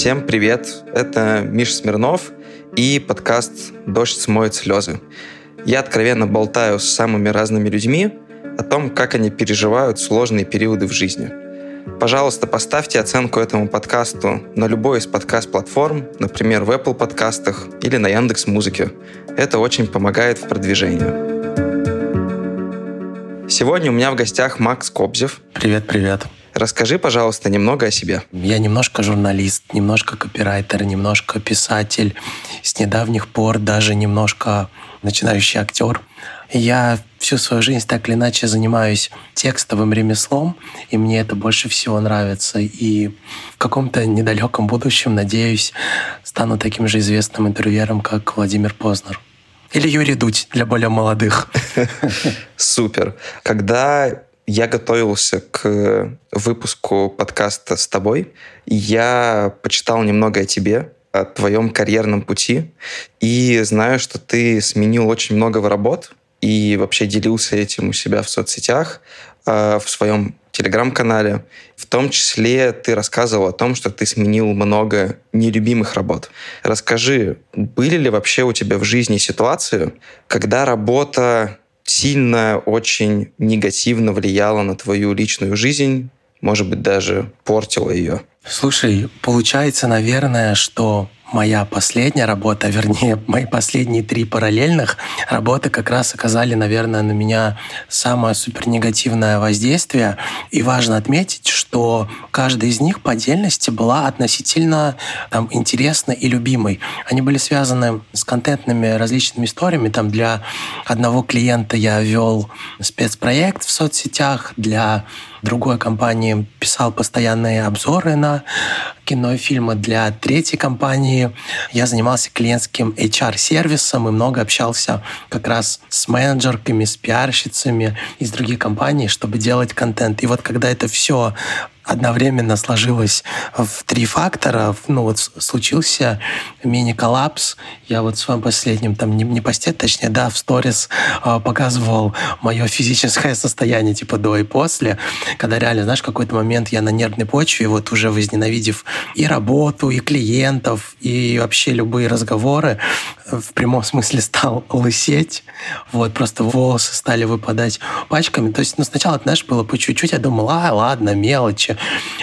Всем привет! Это Миша Смирнов и подкаст «Дождь смоет слезы». Я откровенно болтаю с самыми разными людьми о том, как они переживают сложные периоды в жизни. Пожалуйста, поставьте оценку этому подкасту на любой из подкаст-платформ, например, в Apple подкастах или на Яндекс Музыке. Это очень помогает в продвижении. Сегодня у меня в гостях Макс Кобзев. Привет, привет. Расскажи, пожалуйста, немного о себе. Я немножко журналист, немножко копирайтер, немножко писатель, с недавних пор даже немножко начинающий актер. Я всю свою жизнь так или иначе занимаюсь текстовым ремеслом, и мне это больше всего нравится. И в каком-то недалеком будущем, надеюсь, стану таким же известным интервьюером, как Владимир Познер. Или Юрий Дудь для более молодых. Супер. Когда я готовился к выпуску подкаста с тобой. Я почитал немного о тебе, о твоем карьерном пути. И знаю, что ты сменил очень много работ и вообще делился этим у себя в соцсетях, а, в своем телеграм-канале. В том числе ты рассказывал о том, что ты сменил много нелюбимых работ. Расскажи, были ли вообще у тебя в жизни ситуации, когда работа сильно, очень негативно влияла на твою личную жизнь, может быть, даже портила ее? Слушай, получается, наверное, что моя последняя работа, вернее, мои последние три параллельных работы как раз оказали, наверное, на меня самое супер негативное воздействие. И важно отметить, что каждая из них по отдельности была относительно там, интересной и любимой. Они были связаны с контентными различными историями. Там для одного клиента я вел спецпроект в соцсетях, для другой компании писал постоянные обзоры на кино и фильмы. Для третьей компании я занимался клиентским HR-сервисом и много общался как раз с менеджерками, с пиарщицами из других компаний, чтобы делать контент. И вот когда это все одновременно сложилось в три фактора. Ну вот случился мини-коллапс. Я вот в своем последнем, там не, не посте, точнее, да, в сторис э, показывал мое физическое состояние типа до и после, когда реально, знаешь, какой-то момент я на нервной почве, вот уже возненавидев и работу, и клиентов, и вообще любые разговоры, в прямом смысле стал лысеть. Вот, просто волосы стали выпадать пачками. То есть, ну, сначала, знаешь, было по чуть-чуть, я думал, а, ладно, мелочи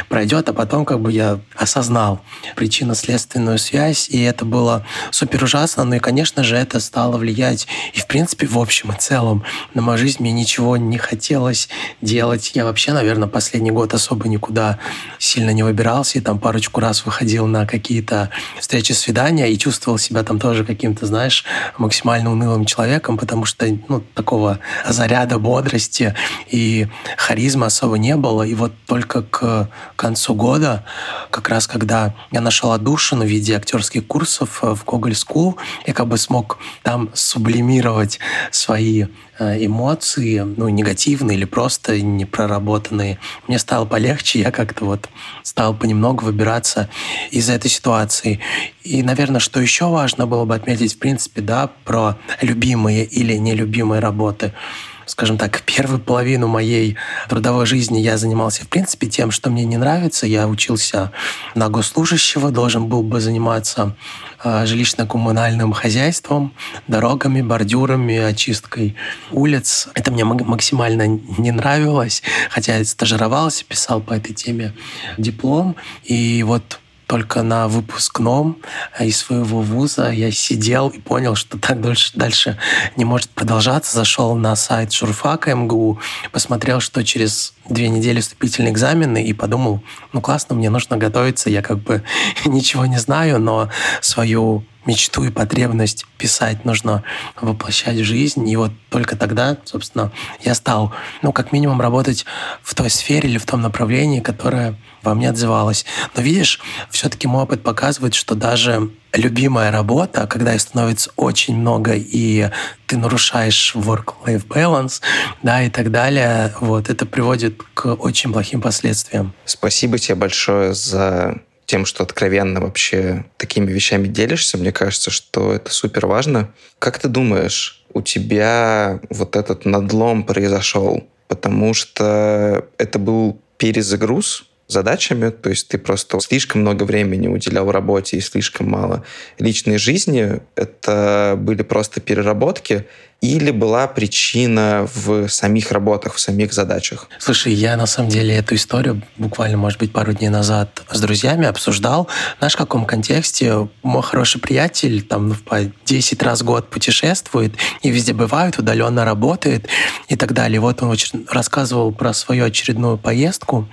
пройдет, а потом как бы я осознал причинно-следственную связь, и это было супер ужасно, ну и, конечно же, это стало влиять и, в принципе, в общем и целом на мою жизнь. Мне ничего не хотелось делать. Я вообще, наверное, последний год особо никуда сильно не выбирался, и там парочку раз выходил на какие-то встречи, свидания, и чувствовал себя там тоже каким-то, знаешь, максимально унылым человеком, потому что, ну, такого заряда бодрости и харизма особо не было, и вот только к к концу года, как раз когда я нашел отдушину в виде актерских курсов в Гоголь School, я как бы смог там сублимировать свои э, эмоции, ну, негативные или просто непроработанные. Мне стало полегче, я как-то вот стал понемногу выбираться из этой ситуации. И, наверное, что еще важно было бы отметить, в принципе, да, про любимые или нелюбимые работы – скажем так, первую половину моей трудовой жизни я занимался, в принципе, тем, что мне не нравится. Я учился на госслужащего, должен был бы заниматься а, жилищно-коммунальным хозяйством, дорогами, бордюрами, очисткой улиц. Это мне максимально не нравилось, хотя я стажировался, писал по этой теме диплом. И вот только на выпускном из своего вуза я сидел и понял, что так дальше, дальше не может продолжаться. Зашел на сайт журфака МГУ, посмотрел, что через две недели вступительные экзамены и подумал, ну классно, мне нужно готовиться, я как бы ничего не знаю, но свою мечту и потребность писать нужно воплощать в жизнь. И вот только тогда, собственно, я стал, ну, как минимум, работать в той сфере или в том направлении, которое во мне отзывалось. Но видишь, все-таки мой опыт показывает, что даже любимая работа, когда их становится очень много, и ты нарушаешь work-life balance, да, и так далее, вот, это приводит к очень плохим последствиям. Спасибо тебе большое за тем, что откровенно вообще такими вещами делишься. Мне кажется, что это супер важно. Как ты думаешь, у тебя вот этот надлом произошел, потому что это был перезагруз задачами, то есть ты просто слишком много времени уделял работе и слишком мало личной жизни, это были просто переработки, или была причина в самих работах, в самих задачах? Слушай, я на самом деле эту историю буквально, может быть, пару дней назад с друзьями обсуждал. Знаешь, в каком контексте? Мой хороший приятель там ну, по 10 раз в год путешествует и везде бывает, удаленно работает и так далее. Вот он рассказывал про свою очередную поездку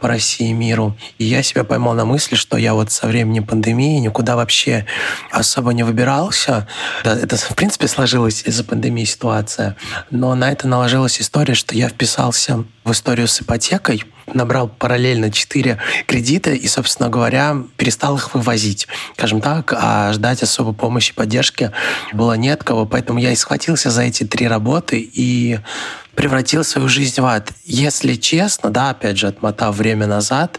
по России и миру. И я себя поймал на мысли, что я вот со времени пандемии никуда вообще особо не выбирался. Это, в принципе, сложилось из-за пандемии пандемии ситуация. Но на это наложилась история, что я вписался в историю с ипотекой, набрал параллельно 4 кредита и, собственно говоря, перестал их вывозить, скажем так, а ждать особой помощи, поддержки было нет кого, поэтому я и схватился за эти три работы и превратил свою жизнь в ад. Если честно, да, опять же, отмотав время назад,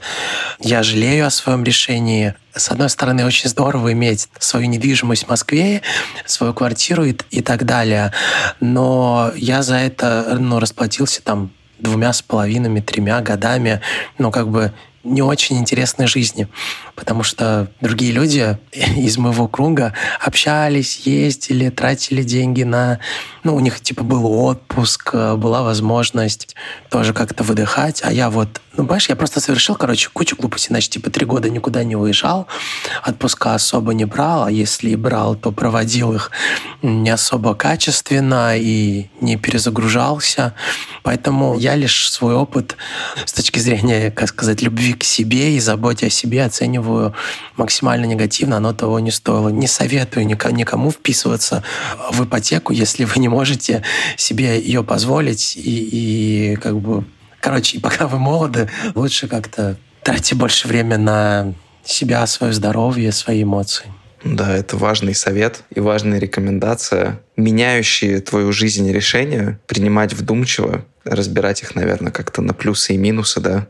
я жалею о своем решении. С одной стороны, очень здорово иметь свою недвижимость в Москве, свою квартиру и, и так далее, но я за это ну, расплатился там двумя с половинами, тремя годами, ну, как бы не очень интересной жизни, потому что другие люди из моего круга общались, ездили, тратили деньги на... Ну, у них типа был отпуск, была возможность тоже как-то выдыхать, а я вот ну, понимаешь, я просто совершил, короче, кучу глупостей. Значит, типа, три года никуда не уезжал, отпуска особо не брал, а если и брал, то проводил их не особо качественно и не перезагружался. Поэтому я лишь свой опыт с точки зрения, как сказать, любви к себе и заботе о себе оцениваю максимально негативно. Оно того не стоило. Не советую никому вписываться в ипотеку, если вы не можете себе ее позволить и, и как бы Короче, пока вы молоды, лучше как-то тратьте больше времени на себя, свое здоровье, свои эмоции. Да, это важный совет и важная рекомендация. Меняющие твою жизнь решения принимать вдумчиво, разбирать их, наверное, как-то на плюсы и минусы, да.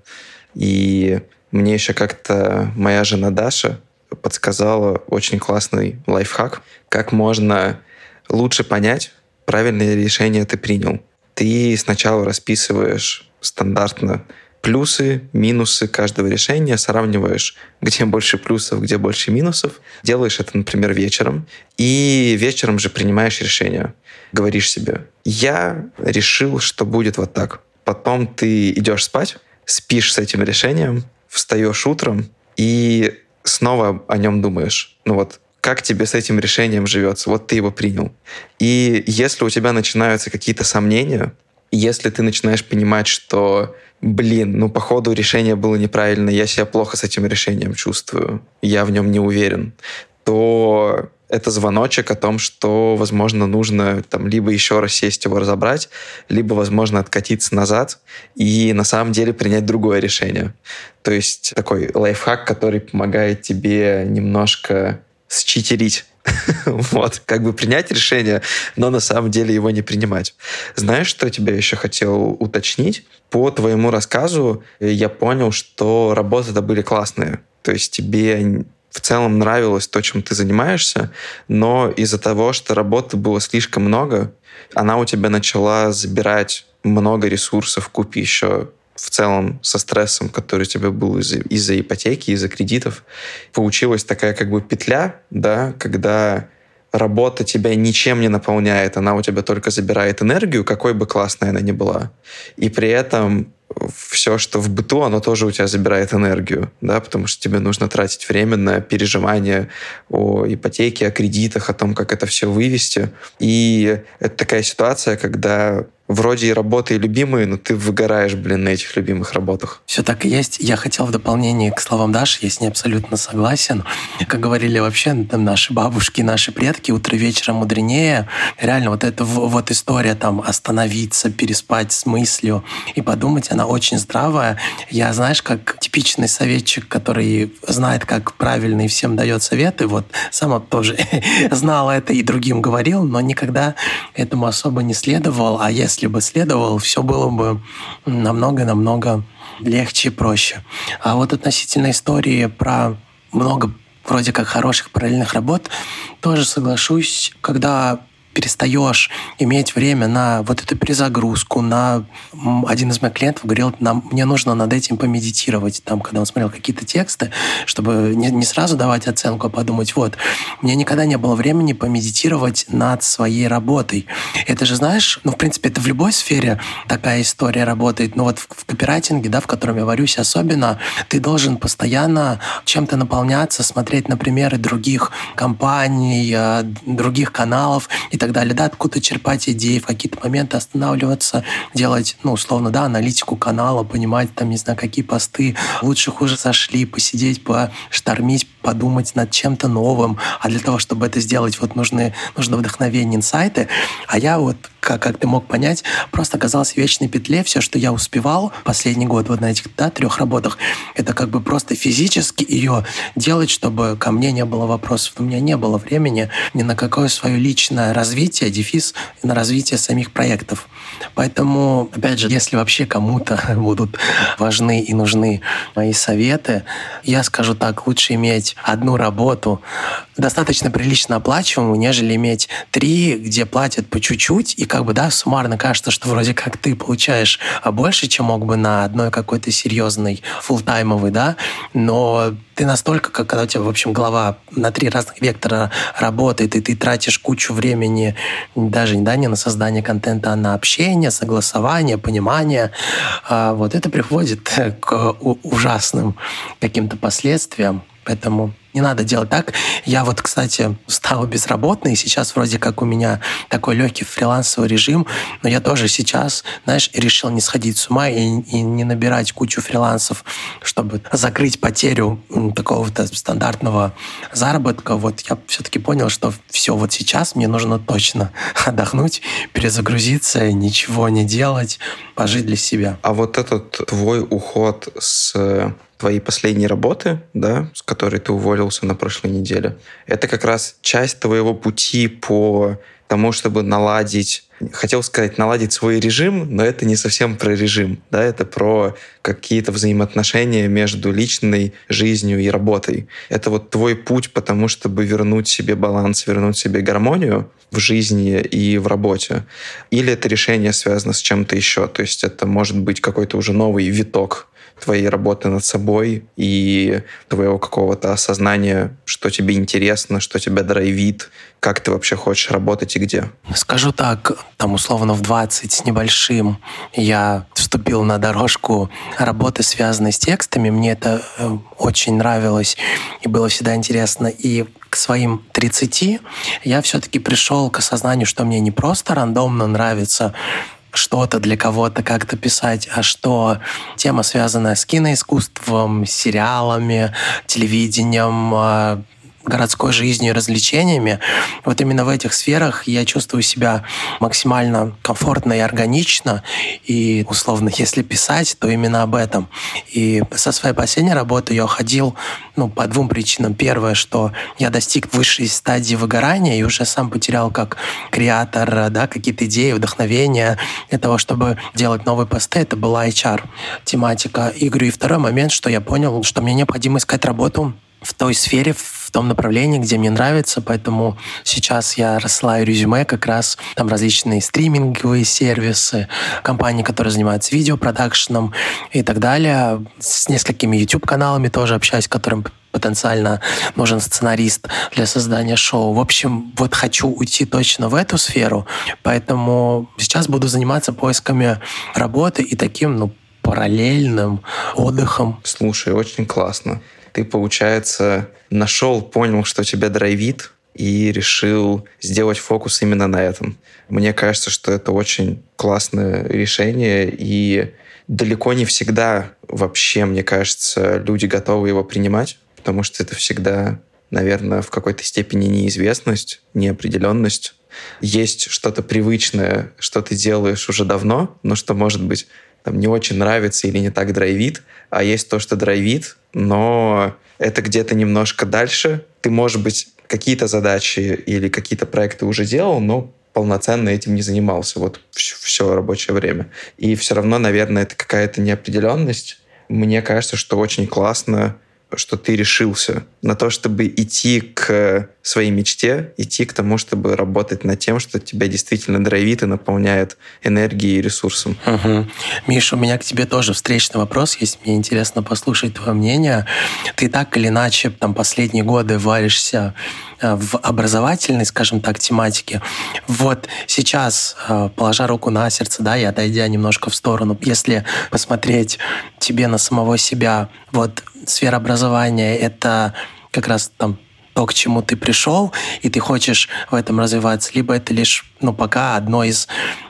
И мне еще как-то моя жена Даша подсказала очень классный лайфхак, как можно лучше понять, правильное решение ты принял. Ты сначала расписываешь стандартно плюсы, минусы каждого решения, сравниваешь, где больше плюсов, где больше минусов. Делаешь это, например, вечером, и вечером же принимаешь решение. Говоришь себе, я решил, что будет вот так. Потом ты идешь спать, спишь с этим решением, встаешь утром и снова о нем думаешь. Ну вот, как тебе с этим решением живется? Вот ты его принял. И если у тебя начинаются какие-то сомнения, если ты начинаешь понимать, что, блин, ну, походу решение было неправильно, я себя плохо с этим решением чувствую, я в нем не уверен, то это звоночек о том, что, возможно, нужно там либо еще раз сесть его разобрать, либо, возможно, откатиться назад и на самом деле принять другое решение. То есть такой лайфхак, который помогает тебе немножко считерить вот, как бы принять решение, но на самом деле его не принимать. Знаешь, что я тебе еще хотел уточнить? По твоему рассказу я понял, что работы-то были классные. То есть тебе в целом нравилось то, чем ты занимаешься, но из-за того, что работы было слишком много, она у тебя начала забирать много ресурсов, купи еще в целом со стрессом, который у тебя был из-за, из ипотеки, из-за кредитов, получилась такая как бы петля, да, когда работа тебя ничем не наполняет, она у тебя только забирает энергию, какой бы классной она ни была. И при этом все, что в быту, оно тоже у тебя забирает энергию, да, потому что тебе нужно тратить время на переживания о ипотеке, о кредитах, о том, как это все вывести. И это такая ситуация, когда вроде и работы и любимые, но ты выгораешь, блин, на этих любимых работах. Все так и есть. Я хотел в дополнение к словам Даши, я с ней абсолютно согласен. Как говорили вообще там, наши бабушки, наши предки, утро вечера мудренее. Реально вот эта вот история там остановиться, переспать с мыслью и подумать, она очень здравая. Я, знаешь, как типичный советчик, который знает, как правильно и всем дает советы, вот сам тоже знал это и другим говорил, но никогда этому особо не следовал. А если если бы следовал, все было бы намного-намного легче и проще. А вот относительно истории про много вроде как хороших параллельных работ, тоже соглашусь, когда перестаешь иметь время на вот эту перезагрузку, на... Один из моих клиентов говорил, нам, мне нужно над этим помедитировать, там, когда он смотрел какие-то тексты, чтобы не, не сразу давать оценку, а подумать, вот, мне никогда не было времени помедитировать над своей работой. Это же, знаешь, ну, в принципе, это в любой сфере такая история работает, но вот в, в копирайтинге, да, в котором я варюсь особенно, ты должен постоянно чем-то наполняться, смотреть на примеры других компаний, э, других каналов и так далее, да, откуда черпать идеи, в какие-то моменты останавливаться, делать, ну, условно, да, аналитику канала, понимать, там, не знаю, какие посты лучше хуже зашли, посидеть, поштормить, подумать над чем-то новым. А для того, чтобы это сделать, вот нужны, нужно вдохновение, инсайты. А я вот как, как ты мог понять, просто оказался в вечной петле. Все, что я успевал последний год вот на этих да, трех работах, это как бы просто физически ее делать, чтобы ко мне не было вопросов. У меня не было времени ни на какое свое личное развитие, дефис, на развитие самих проектов. Поэтому, опять же, если вообще кому-то будут важны и нужны мои советы, я скажу так, лучше иметь одну работу, достаточно прилично оплачиваемую, нежели иметь три, где платят по чуть-чуть, и как бы, да, суммарно кажется, что вроде как ты получаешь больше, чем мог бы на одной какой-то серьезной фултаймовой, да, но ты настолько, как когда у тебя, в общем, голова на три разных вектора работает, и ты тратишь кучу времени даже да, не на создание контента, а на общение, согласование, понимание, а вот это приводит к ужасным каким-то последствиям. Поэтому не надо делать так. Я вот, кстати, стал безработный, и сейчас вроде как у меня такой легкий фрилансовый режим, но я тоже сейчас, знаешь, решил не сходить с ума и, и не набирать кучу фрилансов, чтобы закрыть потерю такого-то стандартного заработка. Вот я все-таки понял, что все, вот сейчас мне нужно точно отдохнуть, перезагрузиться, ничего не делать, пожить для себя. А вот этот твой уход с твоей последней работы, да, с которой ты уволился на прошлой неделе, это как раз часть твоего пути по тому, чтобы наладить, хотел сказать, наладить свой режим, но это не совсем про режим, да, это про какие-то взаимоотношения между личной жизнью и работой. Это вот твой путь потому, чтобы вернуть себе баланс, вернуть себе гармонию в жизни и в работе. Или это решение связано с чем-то еще, то есть это может быть какой-то уже новый виток твоей работы над собой и твоего какого-то осознания, что тебе интересно, что тебя драйвит, как ты вообще хочешь работать и где? Скажу так, там условно в 20 с небольшим я вступил на дорожку работы, связанной с текстами. Мне это э, очень нравилось и было всегда интересно. И к своим 30 я все-таки пришел к осознанию, что мне не просто рандомно нравится что-то для кого-то как-то писать, а что тема, связанная с киноискусством, сериалами, телевидением, а, городской жизнью и развлечениями, вот именно в этих сферах я чувствую себя максимально комфортно и органично. И, условно, если писать, то именно об этом. И со своей последней работы я уходил ну, по двум причинам. Первое, что я достиг высшей стадии выгорания и уже сам потерял как креатор да, какие-то идеи, вдохновения для того, чтобы делать новые посты. Это была HR-тематика. И, говорю, и второй момент, что я понял, что мне необходимо искать работу в той сфере, в том направлении, где мне нравится, поэтому сейчас я рассылаю резюме как раз там различные стриминговые сервисы, компании, которые занимаются видеопродакшеном и так далее. С несколькими YouTube-каналами тоже общаюсь, которым потенциально нужен сценарист для создания шоу. В общем, вот хочу уйти точно в эту сферу, поэтому сейчас буду заниматься поисками работы и таким, ну, параллельным отдыхом. Слушай, очень классно ты, получается, нашел, понял, что тебя драйвит, и решил сделать фокус именно на этом. Мне кажется, что это очень классное решение, и далеко не всегда вообще, мне кажется, люди готовы его принимать, потому что это всегда, наверное, в какой-то степени неизвестность, неопределенность. Есть что-то привычное, что ты делаешь уже давно, но что, может быть, там, не очень нравится или не так драйвит, а есть то, что драйвит, но это где-то немножко дальше. Ты, может быть, какие-то задачи или какие-то проекты уже делал, но полноценно этим не занимался вот все рабочее время. И все равно, наверное, это какая-то неопределенность. Мне кажется, что очень классно что ты решился на то, чтобы идти к своей мечте, идти к тому, чтобы работать над тем, что тебя действительно драйвит и наполняет энергией и ресурсом. Угу. Миша, у меня к тебе тоже встречный вопрос есть. Мне интересно послушать твое мнение. Ты так или иначе там последние годы варишься э, в образовательной, скажем так, тематике. Вот сейчас, э, положа руку на сердце, да, и отойдя немножко в сторону, если посмотреть тебе на самого себя, вот сфера образования — это как раз там то, к чему ты пришел, и ты хочешь в этом развиваться, либо это лишь, ну, пока одно из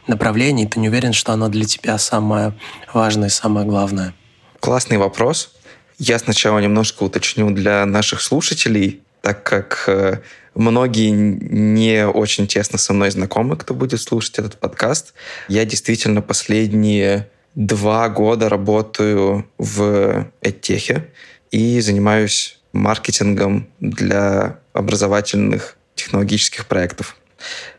направлений, ты не уверен, что оно для тебя самое важное, самое главное? Классный вопрос. Я сначала немножко уточню для наших слушателей, так как э, многие не очень тесно со мной знакомы, кто будет слушать этот подкаст. Я действительно последние два года работаю в Эдтехе и занимаюсь маркетингом для образовательных технологических проектов.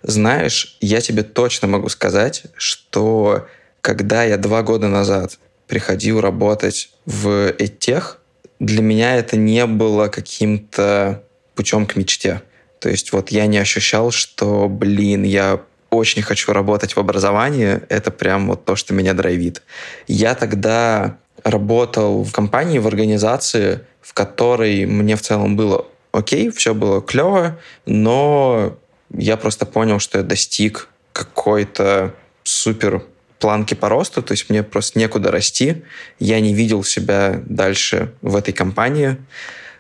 Знаешь, я тебе точно могу сказать, что когда я два года назад приходил работать в Эдтех, для меня это не было каким-то путем к мечте. То есть вот я не ощущал, что, блин, я очень хочу работать в образовании, это прям вот то, что меня драйвит. Я тогда работал в компании, в организации, в которой мне в целом было окей, все было клево, но я просто понял, что я достиг какой-то супер планки по росту, то есть мне просто некуда расти. Я не видел себя дальше в этой компании.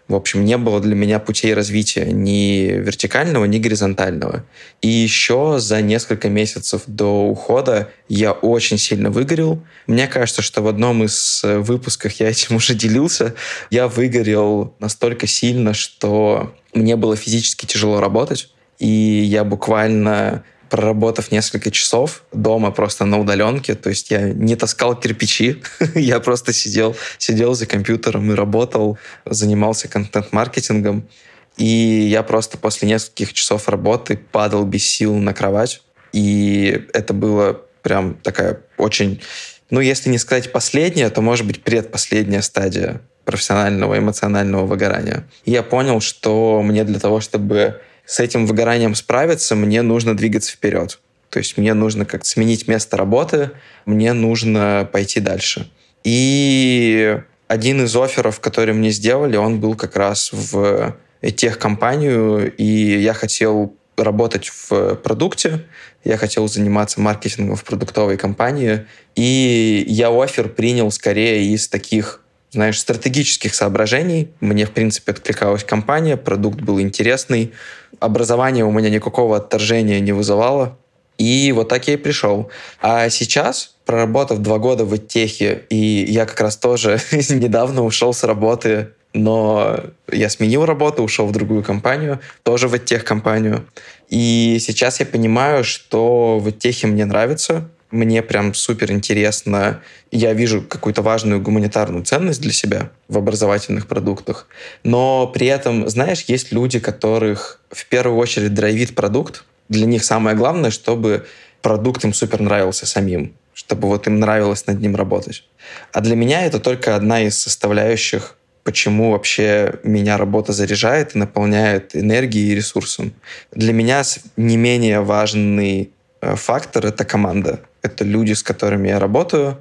В общем, не было для меня путей развития ни вертикального, ни горизонтального. И еще за несколько месяцев до ухода я очень сильно выгорел. Мне кажется, что в одном из э, выпусков я этим уже делился. Я выгорел настолько сильно, что мне было физически тяжело работать. И я буквально проработав несколько часов дома просто на удаленке, то есть я не таскал кирпичи, я просто сидел, сидел за компьютером и работал, занимался контент-маркетингом, и я просто после нескольких часов работы падал без сил на кровать, и это было прям такая очень, ну, если не сказать последняя, то, может быть, предпоследняя стадия профессионального эмоционального выгорания. И я понял, что мне для того, чтобы с этим выгоранием справиться, мне нужно двигаться вперед. То есть мне нужно как-то сменить место работы, мне нужно пойти дальше. И один из офферов, который мне сделали, он был как раз в тех компанию, и я хотел работать в продукте, я хотел заниматься маркетингом в продуктовой компании, и я офер принял скорее из таких знаешь, стратегических соображений. Мне, в принципе, откликалась компания, продукт был интересный, образование у меня никакого отторжения не вызывало. И вот так я и пришел. А сейчас, проработав два года в техе, и я как раз тоже недавно ушел с работы, но я сменил работу, ушел в другую компанию, тоже в тех компанию. И сейчас я понимаю, что в техе мне нравится, мне прям супер интересно. Я вижу какую-то важную гуманитарную ценность для себя в образовательных продуктах. Но при этом, знаешь, есть люди, которых в первую очередь драйвит продукт. Для них самое главное, чтобы продукт им супер нравился самим, чтобы вот им нравилось над ним работать. А для меня это только одна из составляющих почему вообще меня работа заряжает и наполняет энергией и ресурсом. Для меня не менее важный э, фактор — это команда это люди, с которыми я работаю,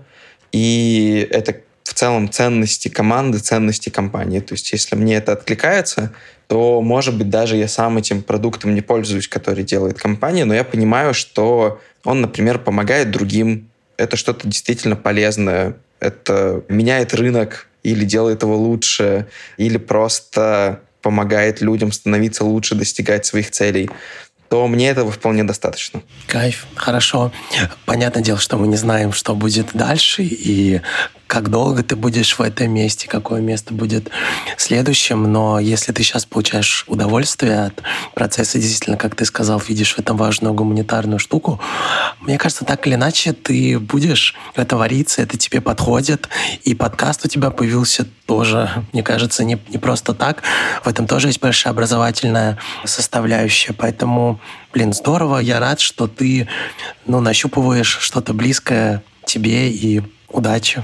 и это в целом ценности команды, ценности компании. То есть если мне это откликается, то, может быть, даже я сам этим продуктом не пользуюсь, который делает компания, но я понимаю, что он, например, помогает другим. Это что-то действительно полезное. Это меняет рынок или делает его лучше, или просто помогает людям становиться лучше, достигать своих целей то мне этого вполне достаточно. Кайф, хорошо. Понятное дело, что мы не знаем, что будет дальше, и как долго ты будешь в этом месте, какое место будет следующим, но если ты сейчас получаешь удовольствие от процесса, действительно, как ты сказал, видишь в этом важную гуманитарную штуку, мне кажется, так или иначе ты будешь в этом вариться, это тебе подходит, и подкаст у тебя появился тоже, мне кажется, не, не просто так, в этом тоже есть большая образовательная составляющая, поэтому, блин, здорово, я рад, что ты, ну, нащупываешь что-то близкое тебе и удачи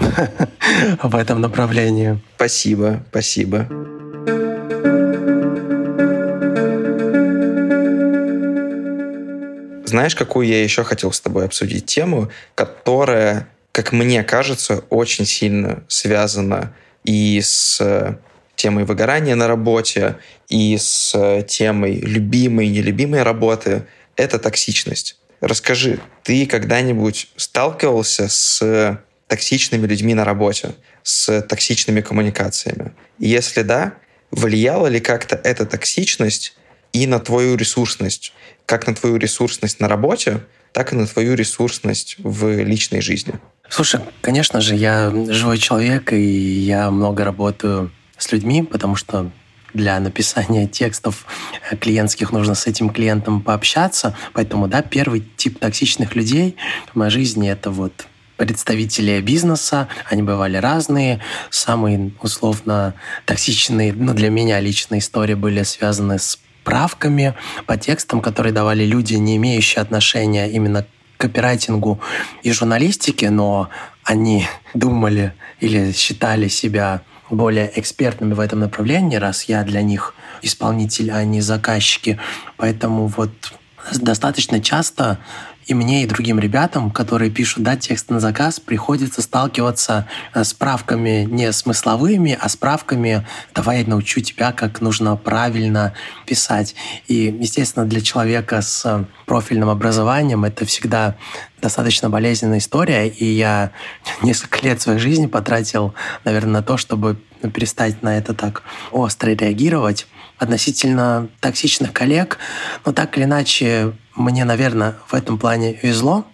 в этом направлении. Спасибо, спасибо. Знаешь, какую я еще хотел с тобой обсудить тему, которая, как мне кажется, очень сильно связана и с темой выгорания на работе, и с темой любимой и нелюбимой работы. Это токсичность. Расскажи, ты когда-нибудь сталкивался с токсичными людьми на работе, с токсичными коммуникациями? Если да, влияла ли как-то эта токсичность и на твою ресурсность? Как на твою ресурсность на работе, так и на твою ресурсность в личной жизни? Слушай, конечно же, я живой человек, и я много работаю с людьми, потому что для написания текстов клиентских нужно с этим клиентом пообщаться. Поэтому, да, первый тип токсичных людей в моей жизни это вот представители бизнеса, они бывали разные. Самые условно токсичные, ну, для меня личные истории были связаны с правками по текстам, которые давали люди, не имеющие отношения именно к копирайтингу и журналистике, но они думали или считали себя более экспертными в этом направлении, раз я для них исполнитель, а не заказчики. Поэтому вот достаточно часто и мне, и другим ребятам, которые пишут да, текст на заказ, приходится сталкиваться э, с правками не смысловыми, а с правками «давай я научу тебя, как нужно правильно писать». И, естественно, для человека с профильным образованием это всегда достаточно болезненная история, и я несколько лет своей жизни потратил, наверное, на то, чтобы перестать на это так остро реагировать относительно токсичных коллег. Но так или иначе, мне, наверное, в этом плане везло,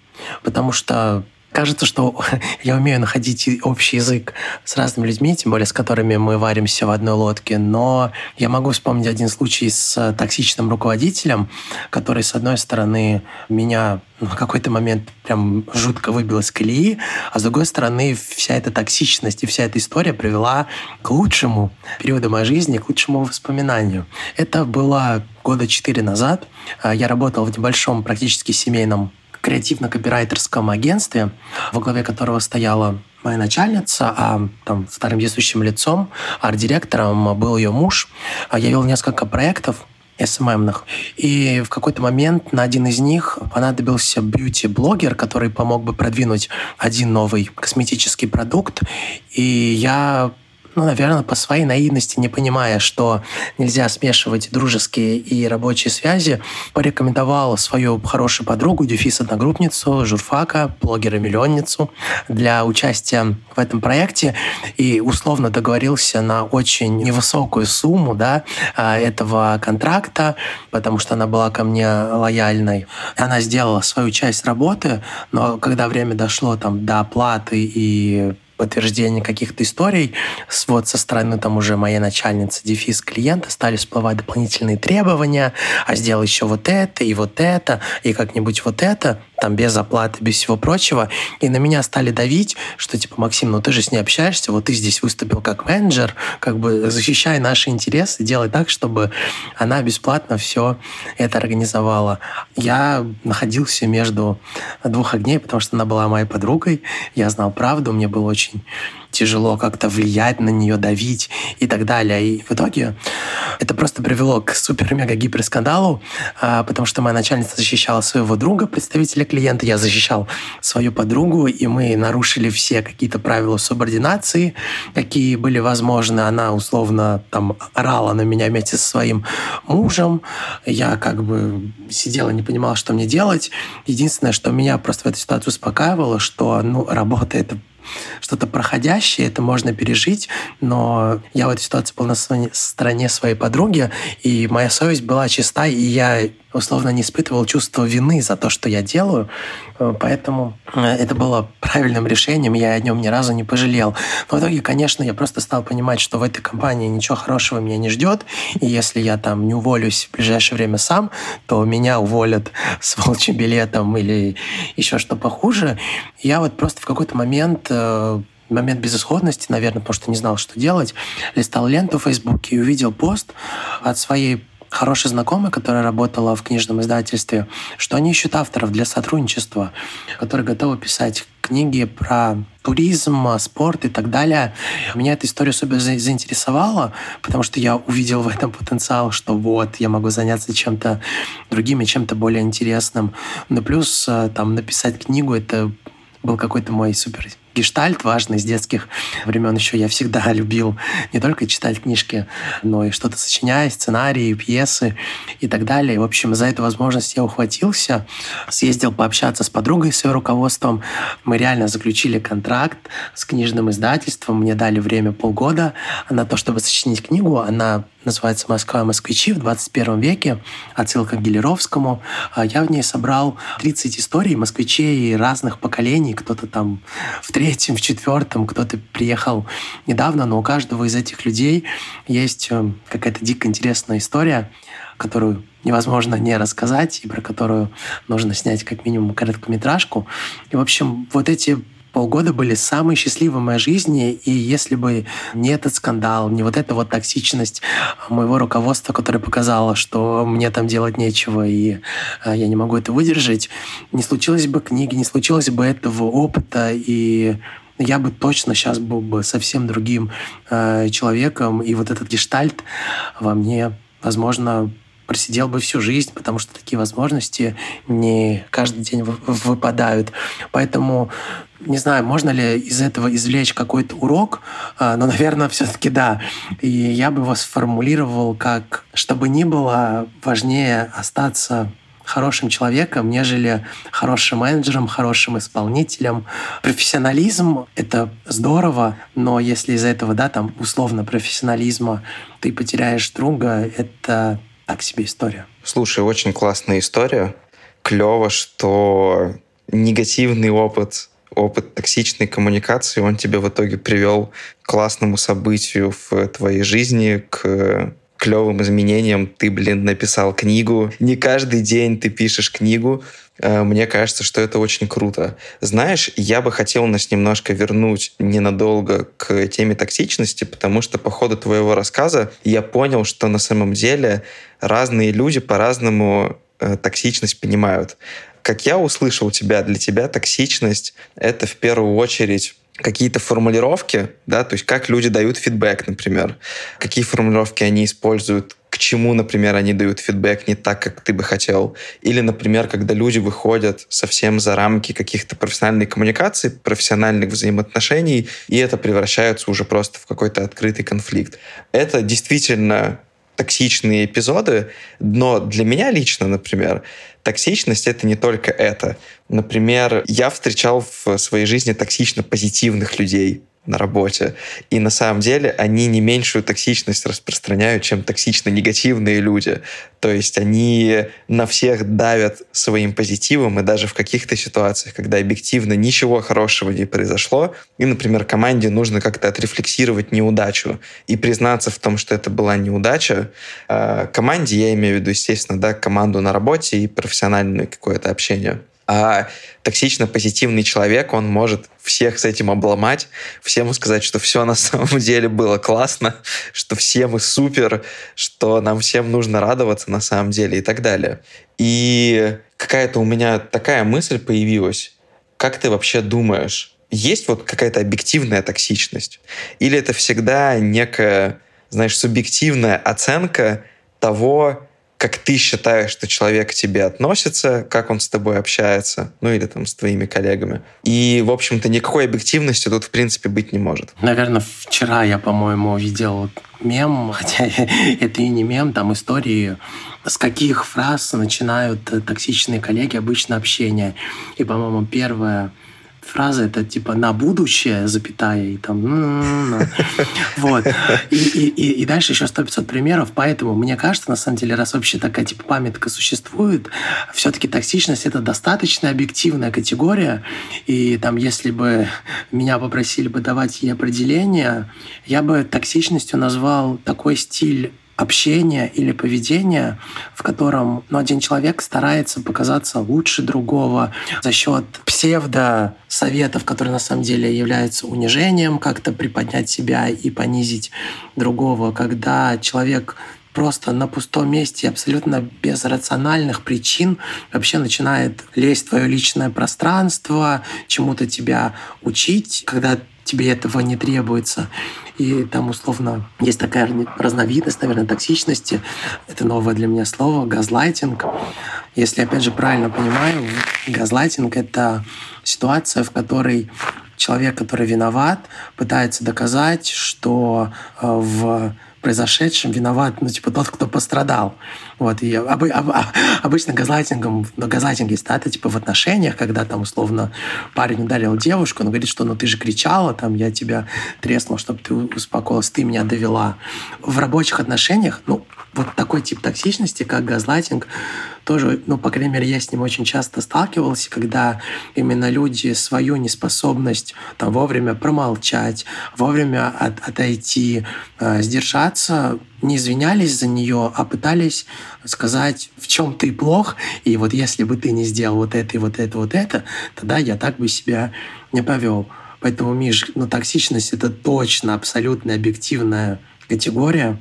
потому что Кажется, что я умею находить общий язык с разными людьми, тем более с которыми мы варимся в одной лодке. Но я могу вспомнить один случай с токсичным руководителем, который, с одной стороны, меня в какой-то момент прям жутко выбил из колеи, а с другой стороны, вся эта токсичность и вся эта история привела к лучшему периоду моей жизни, к лучшему воспоминанию. Это было года четыре назад. Я работал в небольшом, практически семейном креативно-копирайтерском агентстве, во главе которого стояла моя начальница, а там старым действующим лицом, арт-директором был ее муж. А я вел несколько проектов, SMM-ных. И в какой-то момент на один из них понадобился бьюти-блогер, который помог бы продвинуть один новый косметический продукт. И я ну, наверное, по своей наивности, не понимая, что нельзя смешивать дружеские и рабочие связи, порекомендовал свою хорошую подругу, дефис-одногруппницу, журфака, блогера-миллионницу для участия в этом проекте и условно договорился на очень невысокую сумму да, а, этого контракта, потому что она была ко мне лояльной. Она сделала свою часть работы, но когда время дошло там, до оплаты и подтверждение каких-то историй, вот со стороны там уже моей начальницы, дефис клиента, стали всплывать дополнительные требования, а сделай еще вот это и вот это, и как-нибудь вот это там без оплаты, без всего прочего. И на меня стали давить, что типа, Максим, ну ты же с ней общаешься, вот ты здесь выступил как менеджер, как бы защищай наши интересы, делай так, чтобы она бесплатно все это организовала. Я находился между двух огней, потому что она была моей подругой, я знал правду, мне было очень тяжело как-то влиять на нее, давить и так далее. И в итоге это просто привело к супер-мега-гипер скандалу, а, потому что моя начальница защищала своего друга, представителя клиента, я защищал свою подругу, и мы нарушили все какие-то правила субординации, какие были возможны. Она условно там орала на меня вместе со своим мужем. Я как бы сидела, не понимала, что мне делать. Единственное, что меня просто в этой ситуации успокаивало, что ну, работа — это что-то проходящее, это можно пережить, но я в этой ситуации был на стороне своей подруги, и моя совесть была чиста, и я условно не испытывал чувство вины за то, что я делаю, э, поэтому э, это было правильным решением, я о нем ни разу не пожалел. Но в итоге, конечно, я просто стал понимать, что в этой компании ничего хорошего меня не ждет, и если я там не уволюсь в ближайшее время сам, то меня уволят с волчьим билетом или еще что похуже. Я вот просто в какой-то момент э, момент безысходности, наверное, потому что не знал, что делать, листал ленту в Фейсбуке и увидел пост от своей хорошая знакомая, которая работала в книжном издательстве, что они ищут авторов для сотрудничества, которые готовы писать книги про туризм, спорт и так далее. Меня эта история особенно заинтересовала, потому что я увидел в этом потенциал, что вот, я могу заняться чем-то другим и чем-то более интересным. Но плюс э, там написать книгу — это был какой-то мой супер гештальт важный с детских времен еще. Я всегда любил не только читать книжки, но и что-то сочинять, сценарии, пьесы и так далее. В общем, за эту возможность я ухватился, съездил пообщаться с подругой, с ее руководством. Мы реально заключили контракт с книжным издательством. Мне дали время полгода на то, чтобы сочинить книгу. Она называется «Москва москвичи в 21 веке», отсылка к Гелеровскому. А я в ней собрал 30 историй москвичей разных поколений. Кто-то там в третьем, в четвертом, кто-то приехал недавно, но у каждого из этих людей есть э, какая-то дико интересная история, которую невозможно не рассказать и про которую нужно снять как минимум короткометражку. И, в общем, вот эти полгода были самые счастливые в моей жизни, и если бы не этот скандал, не вот эта вот токсичность моего руководства, которое показало, что мне там делать нечего, и э, я не могу это выдержать, не случилось бы книги, не случилось бы этого опыта, и я бы точно сейчас был бы совсем другим э, человеком, и вот этот гештальт во мне, возможно, просидел бы всю жизнь, потому что такие возможности не каждый день выпадают. Поэтому не знаю, можно ли из этого извлечь какой-то урок, а, но, наверное, все-таки да. И я бы его сформулировал как, чтобы ни было, важнее остаться хорошим человеком, нежели хорошим менеджером, хорошим исполнителем. Профессионализм — это здорово, но если из-за этого, да, там, условно, профессионализма ты потеряешь друга, это так себе история. Слушай, очень классная история. Клево, что негативный опыт опыт токсичной коммуникации, он тебя в итоге привел к классному событию в твоей жизни, к клевым изменениям. Ты, блин, написал книгу. Не каждый день ты пишешь книгу. Э, мне кажется, что это очень круто. Знаешь, я бы хотел нас немножко вернуть ненадолго к теме токсичности, потому что по ходу твоего рассказа я понял, что на самом деле разные люди по-разному э, токсичность понимают. Как я услышал тебя, для тебя токсичность — это в первую очередь какие-то формулировки, да, то есть как люди дают фидбэк, например, какие формулировки они используют, к чему, например, они дают фидбэк не так, как ты бы хотел. Или, например, когда люди выходят совсем за рамки каких-то профессиональной коммуникации, профессиональных взаимоотношений, и это превращается уже просто в какой-то открытый конфликт. Это действительно токсичные эпизоды, но для меня лично, например, токсичность — это не только это. Например, я встречал в своей жизни токсично-позитивных людей, на работе. И на самом деле они не меньшую токсичность распространяют, чем токсично-негативные люди. То есть они на всех давят своим позитивом, и даже в каких-то ситуациях, когда объективно ничего хорошего не произошло, и, например, команде нужно как-то отрефлексировать неудачу и признаться в том, что это была неудача. А команде, я имею в виду, естественно, да, команду на работе и профессиональное какое-то общение. А токсично-позитивный человек, он может всех с этим обломать, всем сказать, что все на самом деле было классно, что все мы супер, что нам всем нужно радоваться на самом деле и так далее. И какая-то у меня такая мысль появилась. Как ты вообще думаешь, есть вот какая-то объективная токсичность? Или это всегда некая, знаешь, субъективная оценка того, как ты считаешь, что человек к тебе относится, как он с тобой общается, ну или там с твоими коллегами. И, в общем-то, никакой объективности тут, в принципе, быть не может. Наверное, вчера я, по-моему, видел мем, хотя это и не мем, там истории, с каких фраз начинают токсичные коллеги обычно общение. И, по-моему, первая фраза это типа на будущее, запятая, и там... Вот. И, и, и, и дальше еще 100-500 примеров. Поэтому мне кажется, на самом деле, раз вообще такая типа памятка существует, все-таки токсичность это достаточно объективная категория. И там, если бы меня попросили бы давать ей определение, я бы токсичностью назвал такой стиль общения или поведения, в котором ну, один человек старается показаться лучше другого за счет псевдо-советов, которые на самом деле являются унижением, как-то приподнять себя и понизить другого, когда человек просто на пустом месте, абсолютно без рациональных причин вообще начинает лезть в твое личное пространство, чему-то тебя учить, когда тебе этого не требуется. И там условно есть такая разновидность, наверное, токсичности. Это новое для меня слово — газлайтинг. Если, опять же, правильно понимаю, газлайтинг — это ситуация, в которой человек, который виноват, пытается доказать, что э, в произошедшем виноват, ну, типа, тот, кто пострадал. Вот, и об, об, обычно газлайтингом, ну, газлайтинг есть, да, это типа в отношениях, когда там условно парень ударил девушку, он говорит, что ну ты же кричала, там, я тебя треснул, чтобы ты успокоилась, ты меня довела. В рабочих отношениях, ну, вот такой тип токсичности, как газлайтинг, тоже, ну, по крайней мере, я с ним очень часто сталкивался, когда именно люди свою неспособность там, вовремя промолчать, вовремя от, отойти, э, сдержаться, не извинялись за нее, а пытались сказать, в чем ты плох, и вот если бы ты не сделал вот это и вот это, вот это, тогда я так бы себя не повел. Поэтому, Миш, ну, токсичность — это точно абсолютно объективная категория.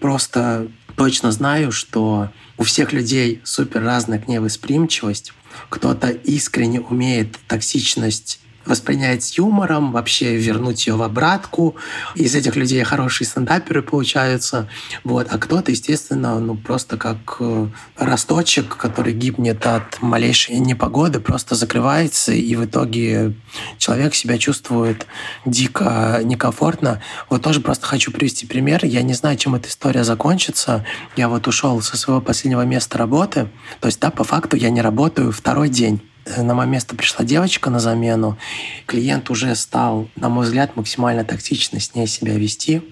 Просто точно знаю, что у всех людей супер разная к ней восприимчивость. Кто-то искренне умеет токсичность воспринять с юмором, вообще вернуть ее в обратку. Из этих людей хорошие стендаперы получаются. Вот. А кто-то, естественно, ну просто как э, росточек, который гибнет от малейшей непогоды, просто закрывается, и в итоге человек себя чувствует дико некомфортно. Вот тоже просто хочу привести пример. Я не знаю, чем эта история закончится. Я вот ушел со своего последнего места работы. То есть, да, по факту я не работаю второй день. Э, на мое место пришла девочка на замену. Клиент уже стал, на мой взгляд, максимально токсично с ней себя вести.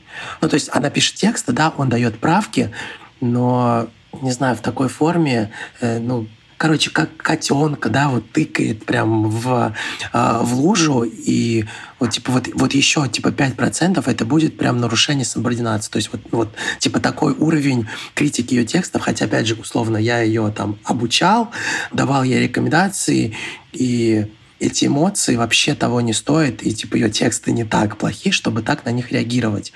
Ну, то есть она пишет тексты, да, он дает правки, но, не знаю, в такой форме, э, ну, короче, как котенка, да, вот тыкает прям в, э, в лужу, и вот, типа, вот, вот еще, типа, 5% это будет прям нарушение субординации. То есть вот, вот, типа, такой уровень критики ее текстов, хотя, опять же, условно, я ее там обучал, давал ей рекомендации, и эти эмоции вообще того не стоят, и типа ее тексты не так плохи, чтобы так на них реагировать.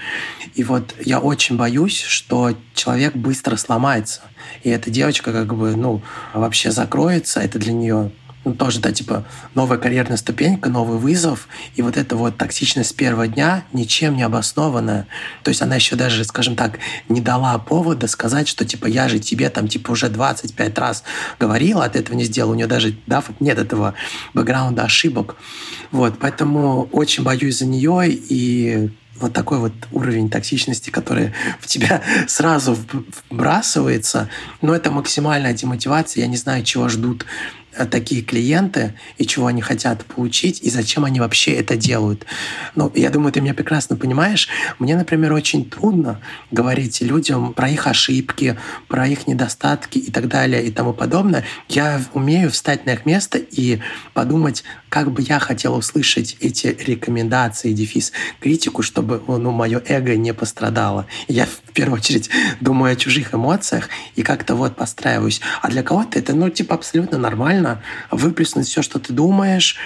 И вот я очень боюсь, что человек быстро сломается, и эта девочка как бы, ну, вообще закроется, это для нее ну, тоже, да, типа, новая карьерная ступенька, новый вызов, и вот эта вот токсичность с первого дня ничем не обоснованная. То есть она еще даже, скажем так, не дала повода сказать, что, типа, я же тебе там, типа, уже 25 раз говорила, от этого не сделала. У нее даже, да, нет этого бэкграунда ошибок. Вот, поэтому очень боюсь за нее, и вот такой вот уровень токсичности, который в тебя сразу вбрасывается, но это максимальная демотивация. Я не знаю, чего ждут такие клиенты и чего они хотят получить, и зачем они вообще это делают. Ну, я думаю, ты меня прекрасно понимаешь. Мне, например, очень трудно говорить людям про их ошибки, про их недостатки и так далее и тому подобное. Я умею встать на их место и подумать, как бы я хотел услышать эти рекомендации, дефис, критику, чтобы ну, мое эго не пострадало. Я в первую очередь думаю о чужих эмоциях и как-то вот постраиваюсь. А для кого-то это, ну, типа, абсолютно нормально выплеснуть все, что ты думаешь,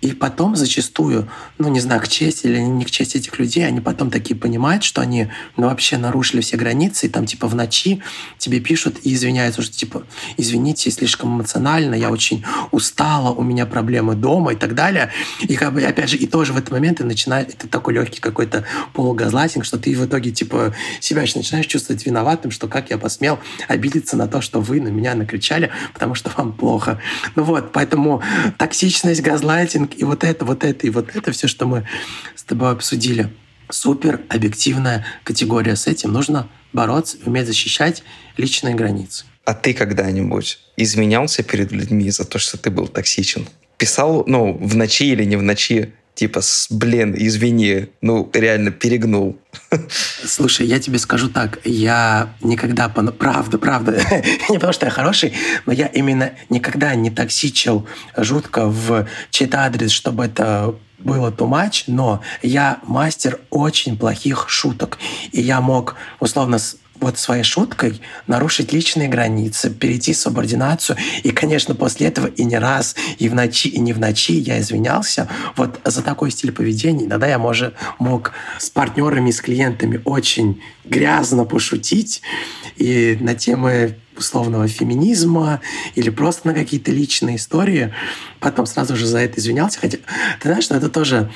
и потом зачастую, ну не знаю, к чести или не к чести этих людей, они потом такие понимают, что они ну, вообще нарушили все границы, и там типа в ночи тебе пишут и извиняются, что типа извините, слишком эмоционально, я очень устала, у меня проблемы дома и так далее. И как бы опять же, и тоже в этот момент ты начинаешь, это такой легкий какой-то полугазлайтинг, что ты в итоге типа себя начинаешь чувствовать виноватым, что как я посмел обидеться на то, что вы на меня накричали, потому что вам плохо. Ну вот, поэтому токсичность, газлайтинг, маркетинг, и вот это, вот это, и вот это, все, что мы с тобой обсудили. Супер объективная категория. С этим нужно бороться, уметь защищать личные границы. А ты когда-нибудь изменялся перед людьми за то, что ты был токсичен? Писал, ну, в ночи или не в ночи, типа, блин, извини, ну, реально перегнул. Слушай, я тебе скажу так, я никогда, правда, правда, не потому что я хороший, но я именно никогда не токсичил жутко в чей-то адрес, чтобы это было too much, но я мастер очень плохих шуток. И я мог, условно, вот своей шуткой нарушить личные границы, перейти субординацию. И, конечно, после этого и не раз, и в ночи, и не в ночи я извинялся вот за такой стиль поведения. Иногда я может, мог с партнерами, с клиентами очень грязно пошутить и на темы условного феминизма или просто на какие-то личные истории. Потом сразу же за это извинялся. Хотя, ты знаешь, ну это тоже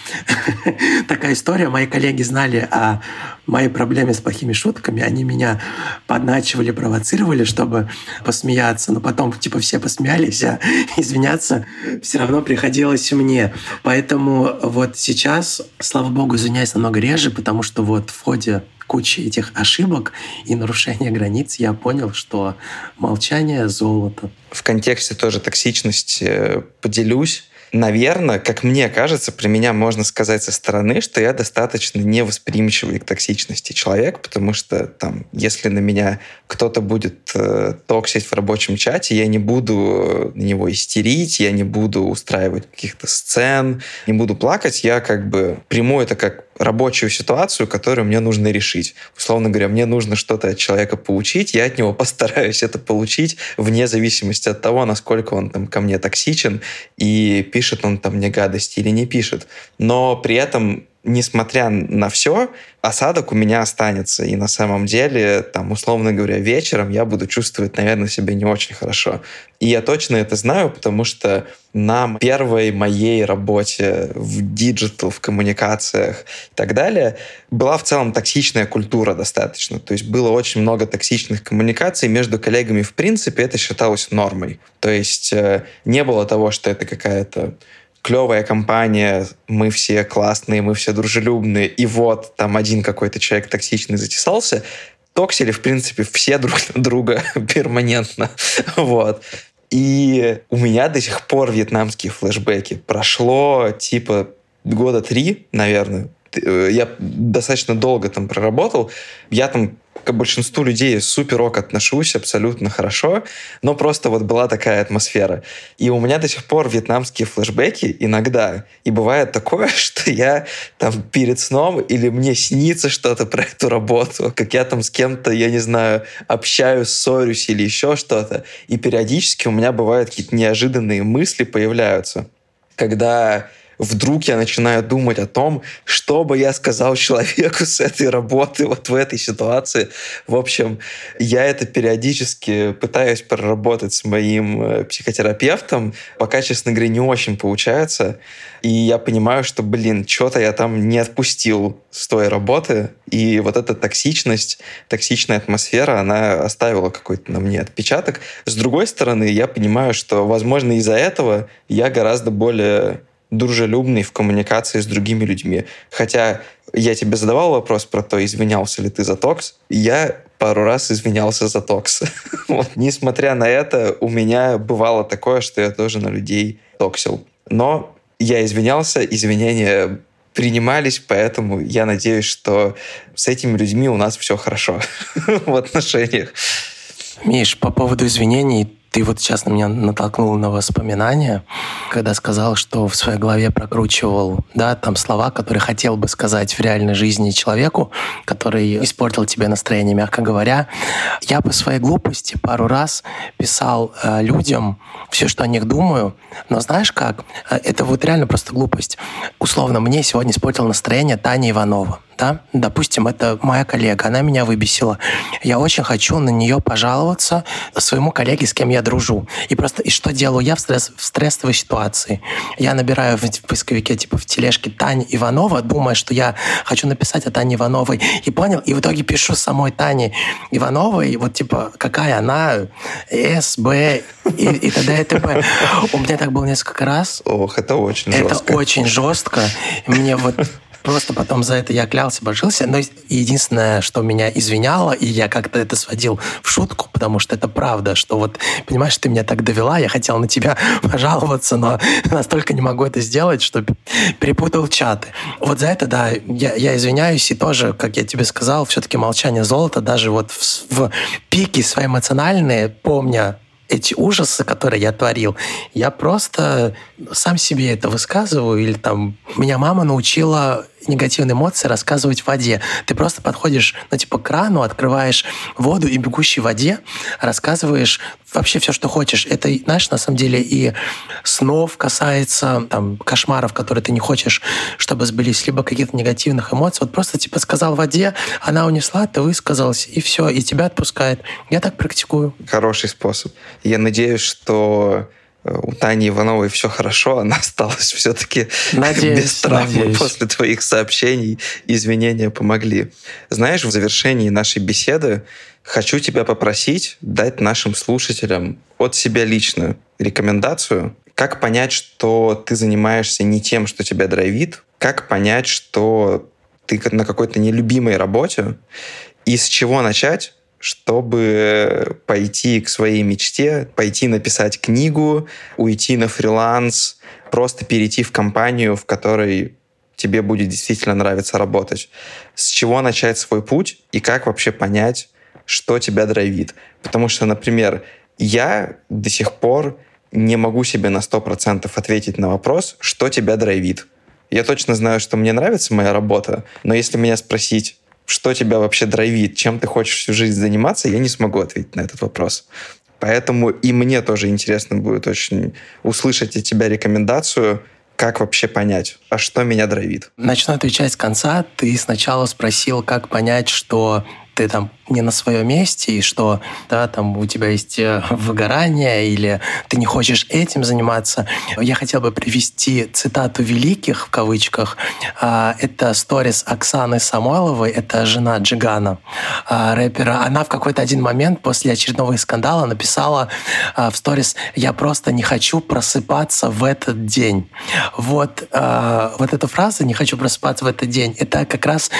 такая история. Мои коллеги знали о моей проблеме с плохими шутками. Они меня подначивали, провоцировали, чтобы посмеяться. Но потом, типа, все посмеялись, а извиняться все равно приходилось мне. Поэтому вот сейчас, слава богу, извиняюсь намного реже, потому что вот в ходе кучи этих ошибок и нарушения границ я понял, что молчание — золото. В контексте тоже токсичности э, поделюсь. Наверное, как мне кажется, при меня можно сказать со стороны, что я достаточно невосприимчивый к токсичности человек, потому что там, если на меня кто-то будет э, токсить в рабочем чате, я не буду на него истерить, я не буду устраивать каких-то сцен, не буду плакать, я как бы приму это как рабочую ситуацию, которую мне нужно решить. Условно говоря, мне нужно что-то от человека получить, я от него постараюсь это получить вне зависимости от того, насколько он там ко мне токсичен и пишет он там мне гадости или не пишет. Но при этом несмотря на все, осадок у меня останется. И на самом деле, там, условно говоря, вечером я буду чувствовать, наверное, себя не очень хорошо. И я точно это знаю, потому что на первой моей работе в digital, в коммуникациях и так далее была в целом токсичная культура достаточно. То есть было очень много токсичных коммуникаций между коллегами. В принципе, это считалось нормой. То есть э, не было того, что это какая-то клевая компания, мы все классные, мы все дружелюбные, и вот там один какой-то человек токсичный затесался, токсили, в принципе, все друг друга перманентно. вот. И у меня до сих пор вьетнамские флешбеки. Прошло типа года три, наверное. Э, я достаточно долго там проработал. Я там к большинству людей супер ок отношусь, абсолютно хорошо, но просто вот была такая атмосфера. И у меня до сих пор вьетнамские флешбеки иногда. И бывает такое, что я там перед сном или мне снится что-то про эту работу, как я там с кем-то, я не знаю, общаюсь, ссорюсь или еще что-то. И периодически у меня бывают какие-то неожиданные мысли появляются, когда вдруг я начинаю думать о том, что бы я сказал человеку с этой работы вот в этой ситуации. В общем, я это периодически пытаюсь проработать с моим э, психотерапевтом, пока, честно говоря, не очень получается. И я понимаю, что, блин, что-то я там не отпустил с той работы, и вот эта токсичность, токсичная атмосфера, она оставила какой-то на мне отпечаток. С другой стороны, я понимаю, что, возможно, из-за этого я гораздо более дружелюбный в коммуникации с другими людьми. Хотя я тебе задавал вопрос про то, извинялся ли ты за токс. Я пару раз извинялся за токс. вот. Несмотря на это, у меня бывало такое, что я тоже на людей токсил. Но я извинялся, извинения принимались, поэтому я надеюсь, что с этими людьми у нас все хорошо в отношениях. Миш, по поводу извинений, ты вот сейчас на меня натолкнул на воспоминания, когда сказал, что в своей голове прокручивал, да, там слова, которые хотел бы сказать в реальной жизни человеку, который испортил тебе настроение, мягко говоря. Я по своей глупости пару раз писал э, людям все, что о них думаю, но знаешь как? Э, это вот реально просто глупость. Условно, мне сегодня испортил настроение Таня Иванова да, допустим, это моя коллега, она меня выбесила. Я очень хочу на нее пожаловаться своему коллеге, с кем я дружу. И просто, и что делаю я в, стресс, в стрессовой ситуации? Я набираю в, в поисковике, типа, в тележке Таня Иванова, думая, что я хочу написать о Тане Ивановой. И понял, и в итоге пишу самой Тане Ивановой, вот, типа, какая она, С, Б и, и т.д. и т.п. У меня так было несколько раз. Ох, это очень жестко. Это очень жестко. Мне вот Просто потом за это я клялся, божился. Но единственное, что меня извиняло, и я как-то это сводил в шутку, потому что это правда, что вот, понимаешь, ты меня так довела, я хотел на тебя пожаловаться, но настолько не могу это сделать, что перепутал чаты. Вот за это, да, я, я извиняюсь, и тоже, как я тебе сказал, все-таки молчание золота, даже вот в, в пике свои эмоциональные, помня эти ужасы, которые я творил, я просто сам себе это высказываю. Или там меня мама научила негативные эмоции рассказывать в воде. Ты просто подходишь, ну, типа, к крану, открываешь воду и бегущей воде рассказываешь вообще все, что хочешь. Это, знаешь, на самом деле и снов касается, там, кошмаров, которые ты не хочешь, чтобы сбылись, либо каких-то негативных эмоций. Вот просто, типа, сказал в воде, она унесла, ты высказался, и все, и тебя отпускает. Я так практикую. Хороший способ. Я надеюсь, что у Тани Ивановой все хорошо, она осталась все-таки без травмы надеюсь. после твоих сообщений. Извинения помогли. Знаешь, в завершении нашей беседы хочу тебя попросить дать нашим слушателям от себя лично рекомендацию, как понять, что ты занимаешься не тем, что тебя драйвит, как понять, что ты на какой-то нелюбимой работе, и с чего начать, чтобы пойти к своей мечте, пойти написать книгу, уйти на фриланс, просто перейти в компанию, в которой тебе будет действительно нравиться работать. С чего начать свой путь и как вообще понять, что тебя драйвит. Потому что, например, я до сих пор не могу себе на 100% ответить на вопрос, что тебя драйвит. Я точно знаю, что мне нравится моя работа, но если меня спросить, что тебя вообще драйвит, чем ты хочешь всю жизнь заниматься, я не смогу ответить на этот вопрос. Поэтому и мне тоже интересно будет очень услышать от тебя рекомендацию, как вообще понять, а что меня драйвит? Начну отвечать с конца. Ты сначала спросил, как понять, что ты там не на своем месте, и что да, там у тебя есть э, выгорание, или ты не хочешь этим заниматься. Я хотел бы привести цитату великих, в кавычках. А, это сторис Оксаны Самойловой, это жена Джигана, а, рэпера. Она в какой-то один момент после очередного скандала написала а, в сторис «Я просто не хочу просыпаться в этот день». Вот, вот эта фраза «не хочу просыпаться в этот день» — это как раз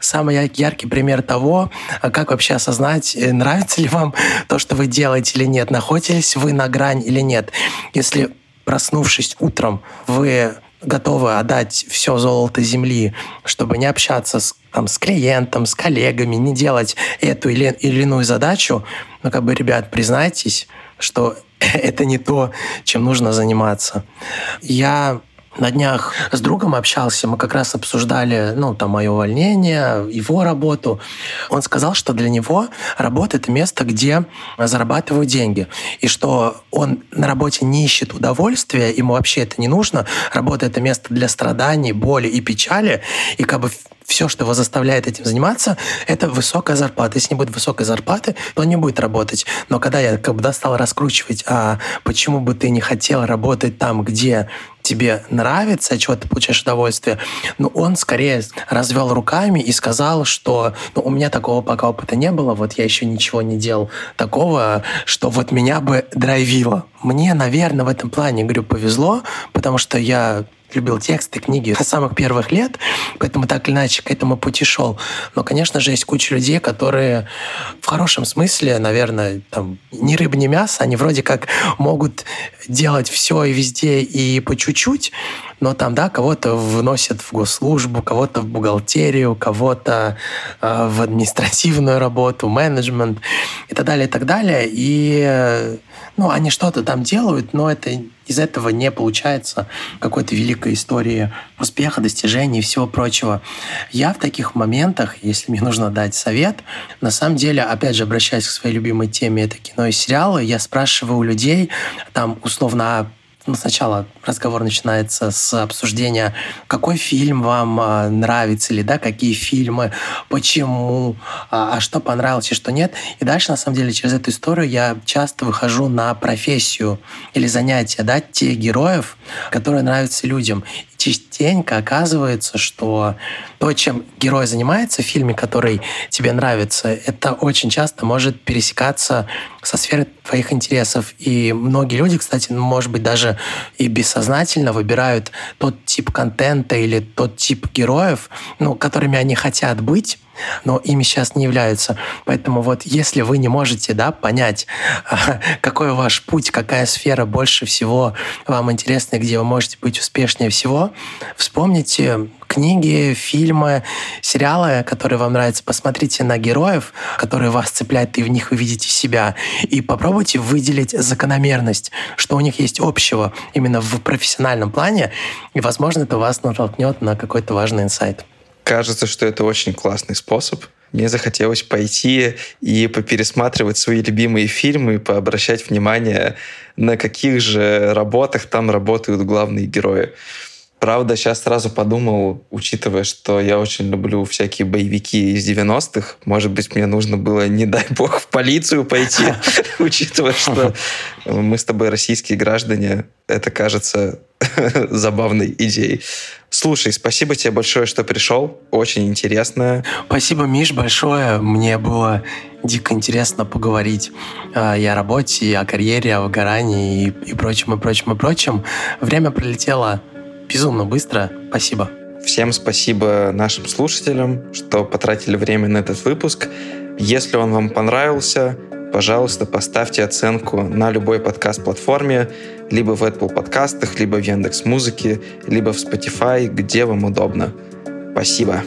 самый яркий пример того, как вообще осознать, э, нравится ли вам то, что вы делаете или нет, находитесь вы на грань или нет. Если проснувшись утром, вы готовы отдать все золото земли, чтобы не общаться с, там, с клиентом, с коллегами, не делать эту или, или иную задачу, ну, как бы, ребят, признайтесь, что это не то, чем нужно заниматься. Я на днях с другом общался, мы как раз обсуждали, ну, там, мое увольнение, его работу. Он сказал, что для него работа — это место, где зарабатывают деньги. И что он на работе не ищет удовольствия, ему вообще это не нужно. Работа — это место для страданий, боли и печали. И как бы все, что его заставляет этим заниматься, это высокая зарплата. Если не будет высокой зарплаты, то он не будет работать. Но когда я как бы стал раскручивать, а почему бы ты не хотел работать там, где тебе нравится, чего ты получаешь удовольствие, ну, он скорее развел руками и сказал, что ну, у меня такого пока опыта не было, вот я еще ничего не делал такого, что вот меня бы драйвило. Мне, наверное, в этом плане, говорю, повезло, потому что я любил тексты, книги с самых первых лет, поэтому так или иначе к этому пути шел. Но, конечно же, есть куча людей, которые в хорошем смысле, наверное, там, ни рыба, ни мясо, они вроде как могут делать все и везде и по чуть-чуть, но там, да, кого-то вносят в госслужбу, кого-то в бухгалтерию, кого-то э, в административную работу, менеджмент и так далее, и так далее. И, э, ну, они что-то там делают, но это из этого не получается какой-то великой истории успеха, достижений и всего прочего. Я в таких моментах, если мне нужно дать совет, на самом деле, опять же, обращаясь к своей любимой теме, это кино и сериалы, я спрашиваю у людей, там, условно, а сначала разговор начинается с обсуждения, какой фильм вам а, нравится, или да, какие фильмы, почему, а, а что понравилось и что нет. И дальше, на самом деле, через эту историю я часто выхожу на профессию или занятия, да, тех героев, которые нравятся людям частенько оказывается, что то, чем герой занимается в фильме, который тебе нравится, это очень часто может пересекаться со сферой твоих интересов. И многие люди, кстати, ну, может быть, даже и бессознательно выбирают тот тип контента или тот тип героев, ну, которыми они хотят быть, но ими сейчас не являются. Поэтому вот если вы не можете да, понять, какой ваш путь, какая сфера больше всего вам интересна, где вы можете быть успешнее всего, вспомните книги, фильмы, сериалы, которые вам нравятся. Посмотрите на героев, которые вас цепляют, и в них вы видите себя. И попробуйте выделить закономерность, что у них есть общего именно в профессиональном плане. И, возможно, это вас натолкнет на какой-то важный инсайт. Кажется, что это очень классный способ. Мне захотелось пойти и попересматривать свои любимые фильмы и пообращать внимание, на каких же работах там работают главные герои. Правда, сейчас сразу подумал, учитывая, что я очень люблю всякие боевики из 90-х, может быть, мне нужно было, не дай бог, в полицию пойти, учитывая, что мы с тобой российские граждане. Это кажется забавной идеей. Слушай, спасибо тебе большое, что пришел. Очень интересно. Спасибо, Миш, большое. Мне было дико интересно поговорить э, и о работе, и о карьере, о выгорании и, и прочем, и прочем, и прочем. Время пролетело безумно быстро. Спасибо. Всем спасибо нашим слушателям, что потратили время на этот выпуск. Если он вам понравился, пожалуйста, поставьте оценку на любой подкаст-платформе, либо в Apple подкастах, либо в Яндекс Музыке, либо в Spotify, где вам удобно. Спасибо.